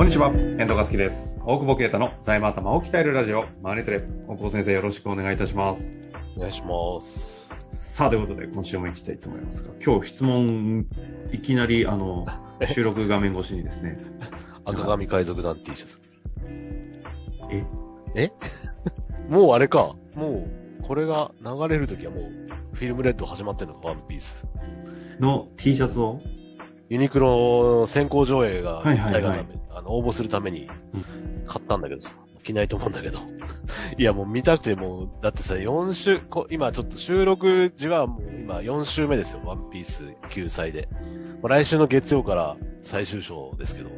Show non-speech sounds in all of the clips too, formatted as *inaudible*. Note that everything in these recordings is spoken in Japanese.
こんにちは、遠藤和樹です。大久保啓太の財務頭を鍛えるラジオ、マネトレ。大久保先生よろしくお願いいたします。お願いします。さあ、ということで今週も行きたいと思いますが、今日質問、いきなり、あの、*laughs* 収録画面越しにですね、*laughs* 赤髪海賊団 T シャツ。え？え？*laughs* もうあれか。もう、これが流れるときはもう、フィルムレッド始まってんのか、ワンピース。の T シャツを、ユニクロの先行上映が、はいはいはい。あの、応募するために、買ったんだけどさ、着ないと思うんだけど。*laughs* いや、もう見たくてもう、だってさ、4週、こ今ちょっと収録時はもう今4週目ですよ、ワンピース救済で。まあ来週の月曜から最終章ですけど、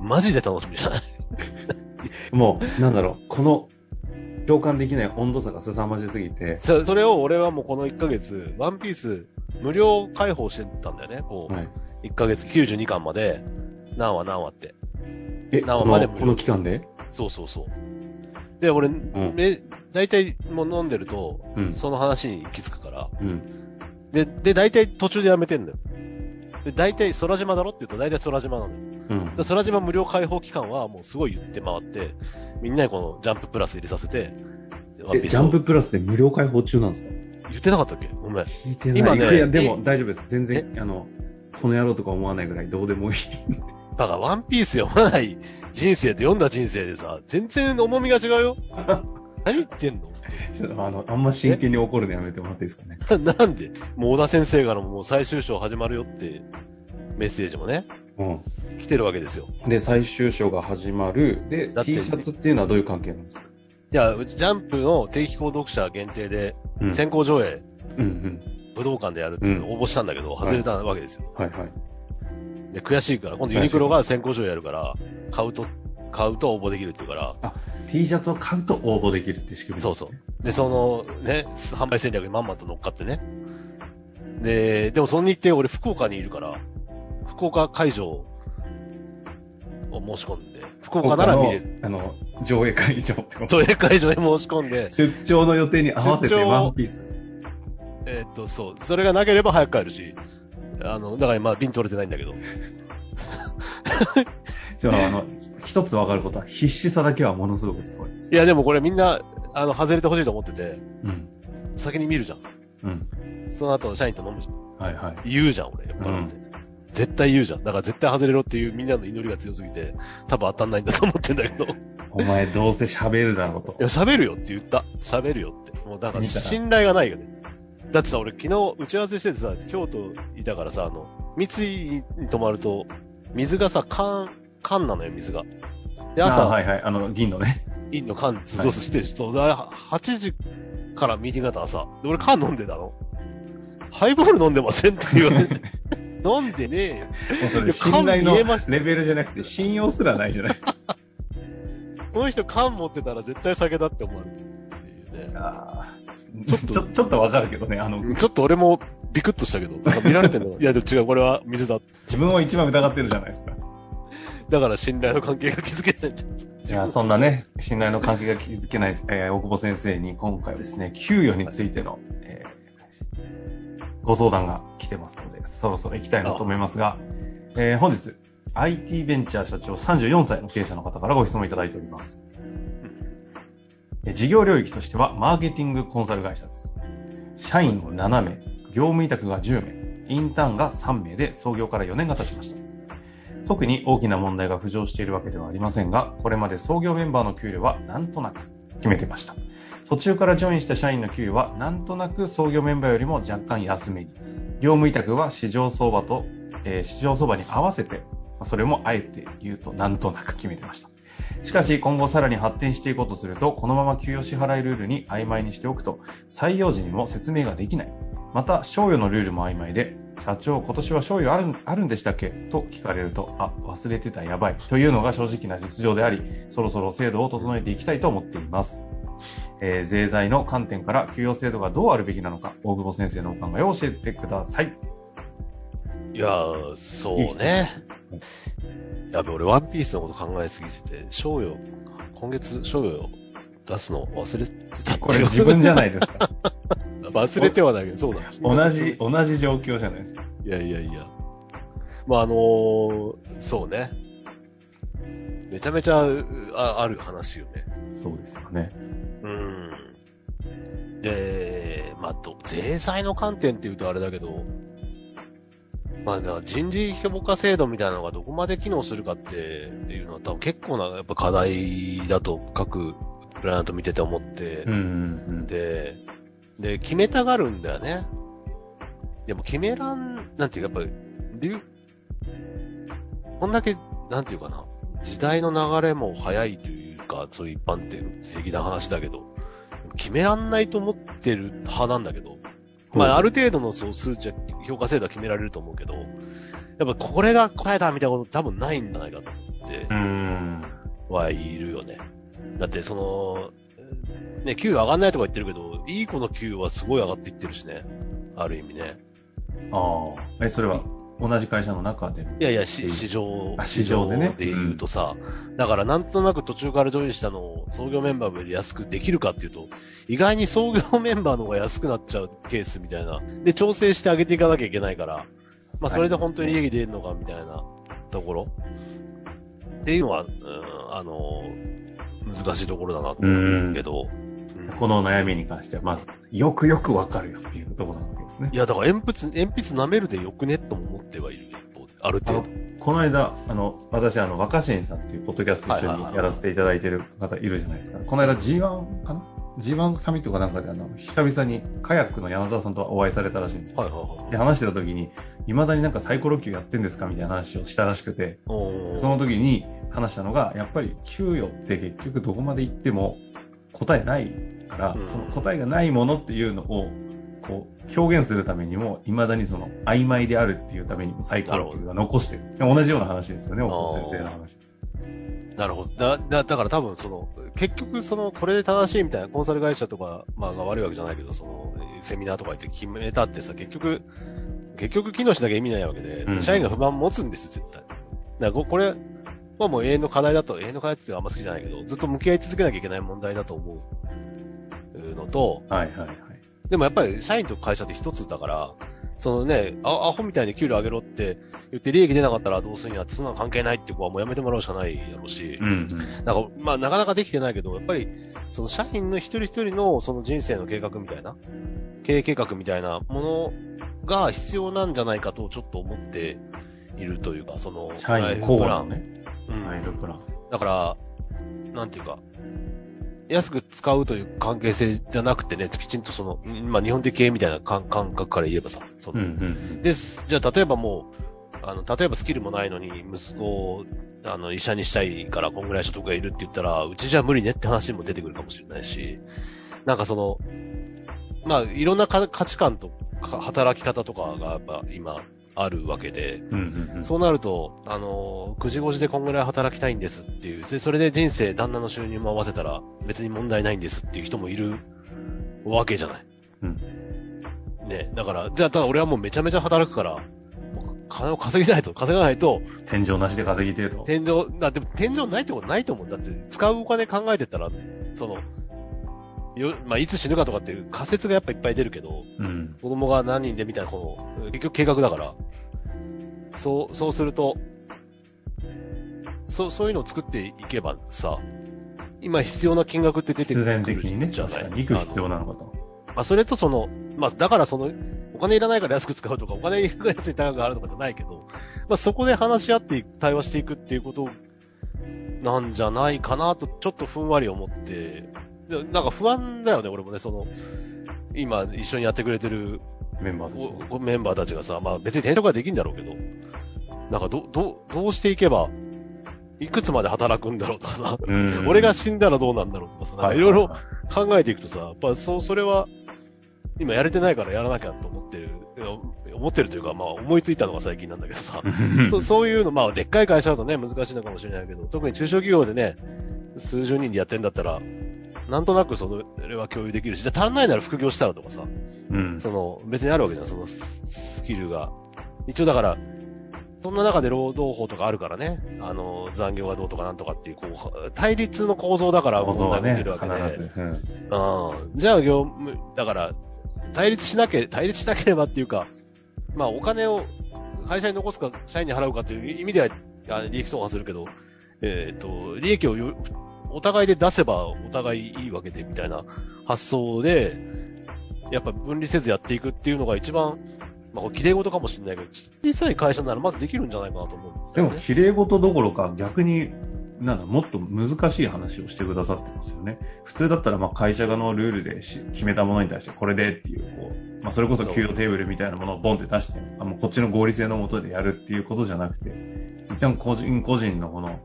マジで楽しみじゃない？*laughs* もう、なんだろう、この、共感できない温度差が凄まじすぎて、そそれを俺はもうこの1ヶ月、ワンピース無料開放してたんだよね。こう、はい。1ヶ月92巻まで、何話何話って。え、なこの、まで無料この期間で？そうそうそう。で、俺、んめ大体もう飲んでると、うん。その話に行き着くから。うん。で、で、大体途中でやめてんだよ。で、大体空島だろって言うと大体空島なのよ。うん。で空島無料開放期間はもうすごい言って回って、みんなにこのジャンププラス入れさせて、ジャンププラスで無料開放中なんですか？言ってなかったっけ？ごめん。聞いてない。今ねいや、でもえ大丈夫です。全然、あの、この野郎とか思わないぐらいどうでもいい。だから、ワンピース読まない人生と読んだ人生でさ、全然重みが違うよ。*laughs* 何言ってんの？あの、あんま真剣に怒るのやめてもらっていいですかね？*laughs* なんでもう小田先生からももう最終章始まるよってメッセージもね、う来てるわけですよ。ん。で、最終章が始まる。で、T シャツっていうのはどういう関係なんですか？いや、ジャンプの定期購読者限定で、うん。先行上映、うんうん。武道館でやるっていうのを応募したんだけど、外れたわけですよ。はいはい。で、悔しいから、今度ユニクロが先行上映やるから、買うと、買うと応募できるっていうから、T シャツを買うと応募できるって仕組みそうそう。で、その、ね、販売戦略にまんまと乗っかってね。で、でもその日程俺福岡にいるから、福岡会場を申し込んで、福岡なら見れる。あの、上映会場ってこと。上映会場へ申し込んで、出張の予定に合わせてワンピース。えーっと、そう、それがなければ早く帰るし、あの、だから今、便取れてないんだけど。*laughs* じゃあ、あの、一つわかることは、必死さだけはものすごく伝わる。いや、でもこれみんな、あの、外れてほしいと思ってて、うん。先に見るじゃん。うん。その後、社員と飲むじゃん。はいはい。言うじゃん、俺、酔っ払って。絶対言うじゃん。だから絶対外れろっていうみんなの祈りが強すぎて、多分当たんないんだと思ってんだけど。いお前どうせ喋るだろうと。や、喋るよって言った。喋るよって。もうだから信頼がないよね。だってさ、俺昨日打ち合わせしててさ、京都いたからさ、あの、三井に泊まると、水がさ、缶、缶なのよ、水が。で、あ朝、はいはい。あの、銀のね。インの缶、そうそうしてるし、そう、あれ、8時からミーティングだった朝。で、俺缶飲んでたの。ハイボール飲んでませんって言われて。飲んでね。もうそれ信頼のレベルじゃなくて、信用すらないじゃない。この人缶持ってたら絶対酒だって思われるっていうね。ちょっとちょ、ちょっとわかるけどね、あの、ちょっと俺もビクッとしたけど、なんか見られてんの？*laughs* いや、でも違う、これは水だ。自分を一番疑ってるじゃないですか。だから信頼の関係が築けないんじゃん。じゃあ、そんなね、信頼の関係が築けない、えー大久保先生に今回はですね、給与についての、えーご相談が来てますので、そろそろ行きたいなと思いますが、えー本日、IT ベンチャー社長34歳の経営者の方からご質問いただいております。事業領域としては、マーケティングコンサル会社です。社員7名、業務委託が10名、インターンが3名で創業から4年が経ちました。特に大きな問題が浮上しているわけではありませんが、これまで創業メンバーの給料はなんとなく決めてました。途中からジョインした社員の給与はなんとなく創業メンバーよりも若干安めに。業務委託は市場相場と、えー市場相場に合わせて、それもあえて言うとなんとなく決めてました。しかし今後さらに発展していこうとすると、このまま給与支払いルールに曖昧にしておくと、採用時にも説明ができない。また、賞与のルールも曖昧で、社長、今年は賞与あるあるんでしたっけ？と聞かれると、あ、忘れてた、やばい。というのが正直な実情であり、そろそろ制度を整えていきたいと思っています。えー税税の観点から給与制度がどうあるべきなのか、大久保先生のお考えを教えてください。いやー、そうね。やべ、俺ワンピースのこと考えすぎてて、賞与、今月賞与出すの忘れてたこれ自分じゃないですか。忘れてはないけど、そうだ。同じ、同じ状況じゃないですか。いやいやいや。まあ、あのーそうね。めちゃめちゃあある話よね。そうですよね。うん。で、まあ、ど税制の観点って言うとあれだけど、まあ、人事評価制度みたいなのがどこまで機能するかっていうのは多分結構なやっぱ課題だと各クライアント見てて思って、うんうんで、で、決めたがるんだよね。でも決めらん、なんていうかやっぱり、流こんだけ、なんていうかな、時代の流れも早いというか、そういう一般的な話だけど、決めらんないと思ってる派なんだけど、まあ、ある程度のそう数値は、評価制度は決められると思うけど、やっぱこれが答えだみたいなこと多分ないんじゃないかと思って。はいるよね。だってその、ね、給与上がんないとか言ってるけど、いい子の給与はすごい上がっていってるしね。ある意味ね。ああ。え、それは同じ会社の中で？いやいや、し市場、あ市場でねで言うとさ、だからなんとなく途中からジョインしたのを創業メンバーより安くできるかっていうと、意外に創業メンバーの方が安くなっちゃうケースみたいな。で、調整してあげていかなきゃいけないから、まあそれで本当に利益出るのかみたいなところ。っていうのは、うん、あの、難しいところだなと思うけど、うんこの悩みに関しては、まず、よくよくわかるよっていうところなわけですねい。や、だから鉛筆、鉛筆舐めるでよくねとも思ってはいる一方で、ある程度。この間、あの、私、あの、若新さんっていうポッドキャスト一緒にやらせていただいてる方いるじゃないですか。この間 G1 かな ?G1 サミットかなんかで、あの、久々にカヤックの柳沢さんとお会いされたらしいんですよ。はいはいはい。で、話してた時に、未だになんかサイコロ級やってんですかみたいな話をしたらしくて、その時に話したのが、やっぱり給与って結局どこまで行っても答えないから、うんその答えがないものっていうのを、こう、表現するためにも、未だにその、曖昧であるっていうためにもサイコロ級が残してる。で同じような話ですよね、奥先生の話。なるほど。だ、だ、だから多分その、結局その、これで正しいみたいなコンサル会社とか、まあが悪いわけじゃないけど、その、セミナーとか行って決めたってさ、結局、結局機能しなきゃ意味ないわけで、うん社員が不満持つんですよ、絶対。だからここれはもう永遠の課題だと、永遠の課題ってあんま好きじゃないけど、ずっと向き合い続けなきゃいけない問題だと思うのと、はいはいはい。でもやっぱり社員と会社って一つだから、そのね、あアホみたいに給料上げろって言って利益出なかったらどうするんやって、そんなの関係ないって子はもうやめてもらうしかないやろうし、うん、うん。なんか、まあなかなかできてないけど、やっぱり、その社員の一人一人のその人生の計画みたいな、経営計画みたいなものが必要なんじゃないかとちょっと思っているというか、その、社員プラン。ね、うんライフプラン。だから、なんていうか、安く使うという関係性じゃなくてね、きちんとその、うんまあ日本的経営みたいな感感覚から言えばさ、そうん、の、うん。です。じゃあ例えばもう、あの、例えばスキルもないのに息子を、あの、医者にしたいからこんぐらい所得がいるって言ったら、うちじゃ無理ねって話も出てくるかもしれないし、なんかその、まあ、いろんなか価値観とか働き方とかがやっぱ今あるわけで、うん、うん、うん。そうなると、あの、9時5時でこんぐらい働きたいんですっていう、でそれで人生、旦那の収入も合わせたら別に問題ないんですっていう人もいるわけじゃない。うん。ね。だから、じゃあただ俺はもうめちゃめちゃ働くから、金を稼ぎないと、稼がないと、天井なしで稼ぎてえと。天井、だって天井ないってことないと思う。だって使うお金考えてったら、その、よ、まあ、いつ死ぬかとかっていう仮説がやっぱいっぱい出るけど、うん。子供が何人でみたいな、この、結局計画だから、そう、そうすると、そう、そういうのを作っていけばさ、今必要な金額って出てく必る然的にね、じゃない？確かに。いく必要なのかと。まあ、それとその、まあ、だからその、お金いらないから安く使うとか、お金いらないやつに高くあるとかじゃないけど、まあ、そこで話し合っていく対話していくっていうことなんじゃないかなと、ちょっとふんわり思って、でなんか不安だよね、俺もね、その、今一緒にやってくれてるメンバーとして。おメンバーたちがさ、まあ別に転職はできるんだろうけど、なんかど、ど、どうしていけば、いくつまで働くんだろうとかさ、うん俺が死んだらどうなんだろうとかさ、いろいろ考えていくとさ、やっぱそう、それは、今やれてないからやらなきゃと思ってる、思ってるというか、まあ思いついたのが最近なんだけどさ、*laughs* そそういうの、まあでっかい会社だとね、難しいのかもしれないけど、特に中小企業でね、数十人でやってんだったら、なんとなくそれは共有できるし、じゃあ足んないなら副業したらとかさ、うん。その、別にあるわけじゃん、そのススキルが。一応だから、そんな中で労働法とかあるからね、あの、残業がどうとかなんとかっていう、こう、対立の構造だから問題が出るわ必けで。ず。うんうん。じゃあ業務、だから、対立しなけれ、対立しなければっていうか、まあお金を会社に残すか、社員に払うかっていう意味では、あ利益相反するけど、えっ、と、利益をよお互いで出せばお互いいいわけでみたいな発想で、やっぱ分離せずやっていくっていうのが一番、まあ、綺麗事かもしれないけど、小さい会社ならまずできるんじゃないかなと思うんだよね。でも、綺麗事どころか逆に、なんだ、もっと難しい話をしてくださってますよね。普通だったら、まあ、会社側のルールでし決めたものに対して、これでっていう、こう、まあ、それこそ給与テーブルみたいなものをボンって出して、あもうこっちの合理性のもとでやるっていうことじゃなくて、一旦個人個人のこの、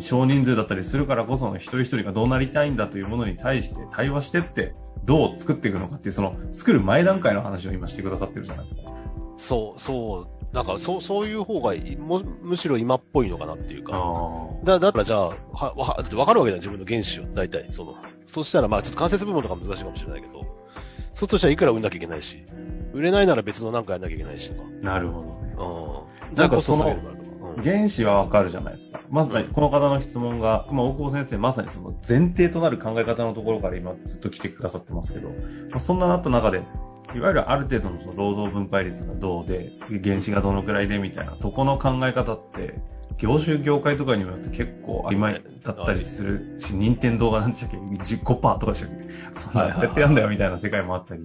少人数だったりするからこその一人一人がどうなりたいんだというものに対して対話してって、どう作っていくのかっていう、その、作る前段階の話を今してくださってるじゃないですか。そう、そう、なんかそう、そういう方がいいもむしろ今っぽいのかなっていうか。あだ、だったらじゃあ、は、わ、だってわかるわけだよ、自分の原資を、大体、その。そしたら、まあちょっと関節部分とか難しいかもしれないけど、そうとしたらいくら売んなきゃいけないし、売れないなら別のなんかやんなきゃいけないしとか。なるほどね。うん。じゃあコスト下げるからとか。うん。原子はわかるじゃないですか。まず、この方の質問が、まあ、大久保先生、まさにその前提となる考え方のところから今ずっと来てくださってますけど、まあ、そんななった中で、いわゆるある程度のその労働分配率がどうで、原子がどのくらいでみたいなとこの考え方って、業種業界とかにもよって結構曖昧だったりするし、任天堂が何でしたっけ ?15% とかでしたっけそんな、やってやんだよみたいな世界もあったり。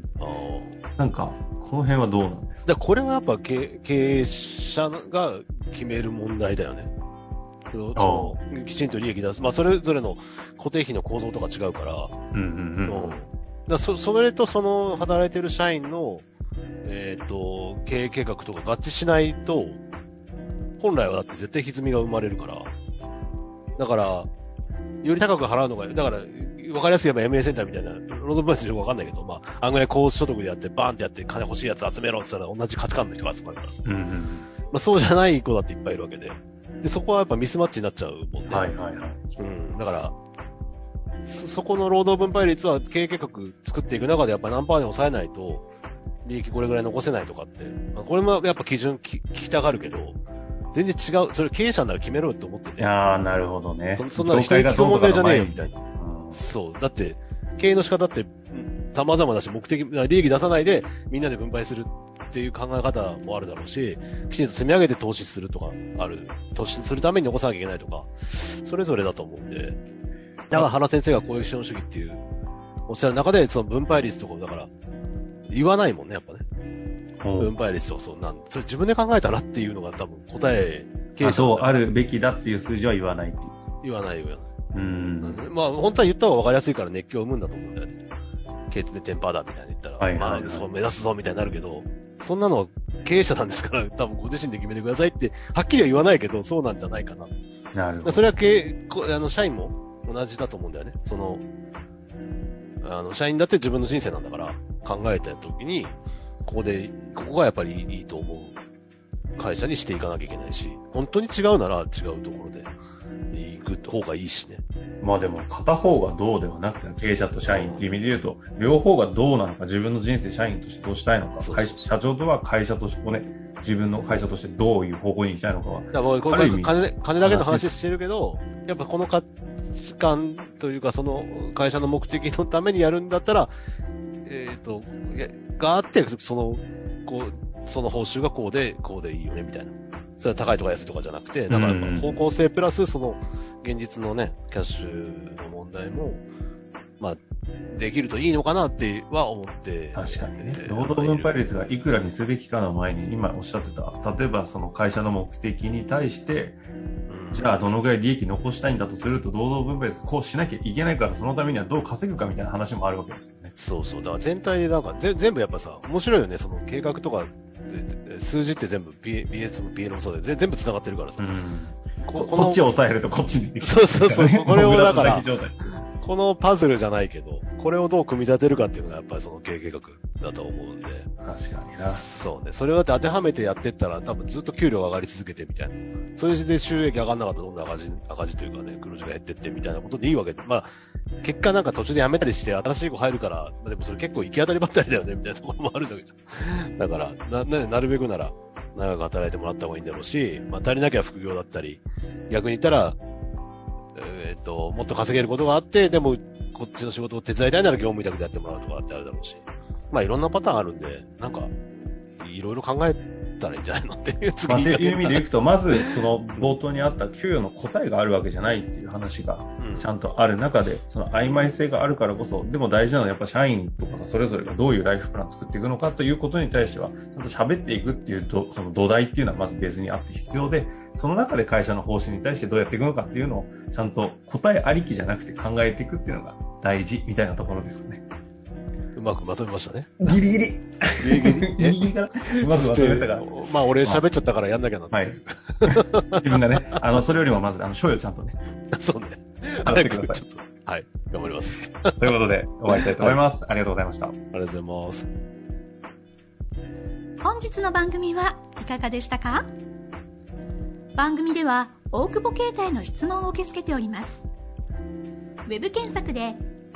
なんか、この辺はどうなんですか？これはやっぱ経経営者が決める問題だよね。きちんと利益出す。まあ、それぞれの固定費の構造とか違うから、うんうんうん。うん。だそ、それとその働いてる社員の、えっ、と、経営計画とか合致しないと、本来はだって絶対歪みが生まれるから。だから、より高く払うのが、だから、わかりやすい言えば MA センターみたいな、ロードバイスよくわかんないけど、まあ、あんぐらい高所得でやって、バーンってやって、金欲しいやつ集めろって言ったら同じ価値観の人が集まるからさ。うんうんまあ、そうじゃない子だっていっぱいいるわけで。で、そこはやっぱミスマッチになっちゃうもんうん。ね。はいはいはい。うん。だから、そ、そこの労働分配率は経営計画作っていく中でやっぱ何パーで抑えないと、利益これぐらい残せないとかって。まあこれもやっぱ基準き聞きたがるけど、全然違う。それ経営者なら決めろよって思ってて。いやー、なるほどね。そそんなの人に聞く問題じゃねえよみたいな。うんそう。だって、経営の仕方って、うん様々だし、目的、利益出さないでみんなで分配するっていう考え方もあるだろうし、きちんと積み上げて投資するとかある。投資するために残さなきゃいけないとか、それぞれだと思うんで。だから原先生がこういう資本主義っていう、おっしゃる中で、その分配率とかもだから、言わないもんね、やっぱね。うん分配率とか、そう、なん、それ自分で考えたらっていうのが多分答え、経あ営あるべきだっていう数字は言わないっていう。言わないよ。うん。まあ、本当は言った方が分かりやすいから熱狂を生むんだと思うんだよね。ケーツでテンパーだみたいに言ったら、はいはいはいまあ、そう目指すぞみたいになるけど、そんなのは経営者なんですから、多分ご自身で決めてくださいって、はっきりは言わないけど、そうなんじゃないかな。なるほど。それは経あの、社員も同じだと思うんだよね。その、あの、社員だって自分の人生なんだから、考えた時に、ここで、ここがやっぱりいいと思う会社にしていかなきゃいけないし、本当に違うなら違うところで行く方がいいしね。まあでも、片方がどうではなくて、経営者と社員っていう意味で言うと、両方がどうなのか、自分の人生社員としてどうしたいのか、そうそう会社長とは会社として、ね、自分の会社としてどういう方向に行きたいのかは、だからこれ金金だけの話してるけど、やっぱこの価値観というか、その会社の目的のためにやるんだったら、えっ、と、いやがあって、その、こう、その報酬がこうで、こうでいいよね、みたいな。それは高いとか安いとかじゃなくて、だから方向性プラス、その、現実のね、キャッシュの問題も、まあ、できるといいのかなっては思って。確かにねえ、ー労働分配率がいくらにすべきかの前に、今おっしゃってた、例えばその会社の目的に対して、うんじゃあどのぐらい利益残したいんだとすると、労働分配率こうしなきゃいけないから、そのためにはどう稼ぐかみたいな話もあるわけですよね。そうそう。だから全体でなんか、ぜ全部やっぱさ、面白いよね。その計画とかで、数字って全部 BS も BL もそうで、ぜ全部繋がってるからさ。こここっちを抑えるとこっちにそうそうそうこれをだから *laughs* このパズルじゃないけど、これをどう組み立てるかっていうのがやっぱりその経営計画だと思うんで。確かにな。そうね。それをだって当てはめてやってったら多分ずっと給料が上がり続けてみたいな。それで収益上がんなかったらどんどん赤字、赤字というかね、黒字が減ってってみたいなことでいいわけで。まあ、結果なんか途中で辞めたりして新しい子入るから、まあでもそれ結構行き当たりばったりだよね、みたいなところもあるわけじゃん。*laughs* だから、な、な、なるべくなら長く働いてもらった方がいいんだろうし、まあ足りなきゃ副業だったり、逆に言ったら、えーっと、もっと稼げることがあって、でも、こっちの仕事を手伝いたいなら業務委託でやってもらうとかってあるだろうし。まあいろんなパターンあるんで、なんか、いろいろ考えったらいいんじゃないのっていうまあ、っていう意味でいくと、まず、その冒頭にあった給与の答えがあるわけじゃないっていう話がちゃんとある中で、その曖昧性があるからこそ、でも大事なのはやっぱ社員とかそれぞれがどういうライフプランを作っていくのかということに対しては、ちゃんと喋っていくっていうと、その土台っていうのはまずベースにあって必要で、その中で会社の方針に対してどうやっていくのかっていうのを、ちゃんと答えありきじゃなくて考えていくっていうのが大事みたいなところですかね。うまくまとめましたね。ギリギリ。ギリギリ。*laughs* ギリギリから、うまくまとめたから。まあ俺喋っちゃったからやんなきゃなはい。自分がね、あの、それよりもまず、あの、賞与ちゃんとね。*laughs* そうね。やってください。はい。頑張ります。ということで、終わりたいと思います。ありがとうございました。ありがとうございます。本日の番組はいかがでしたか？番組では、大久保携帯の質問を受け付けております。ウェブ検索で、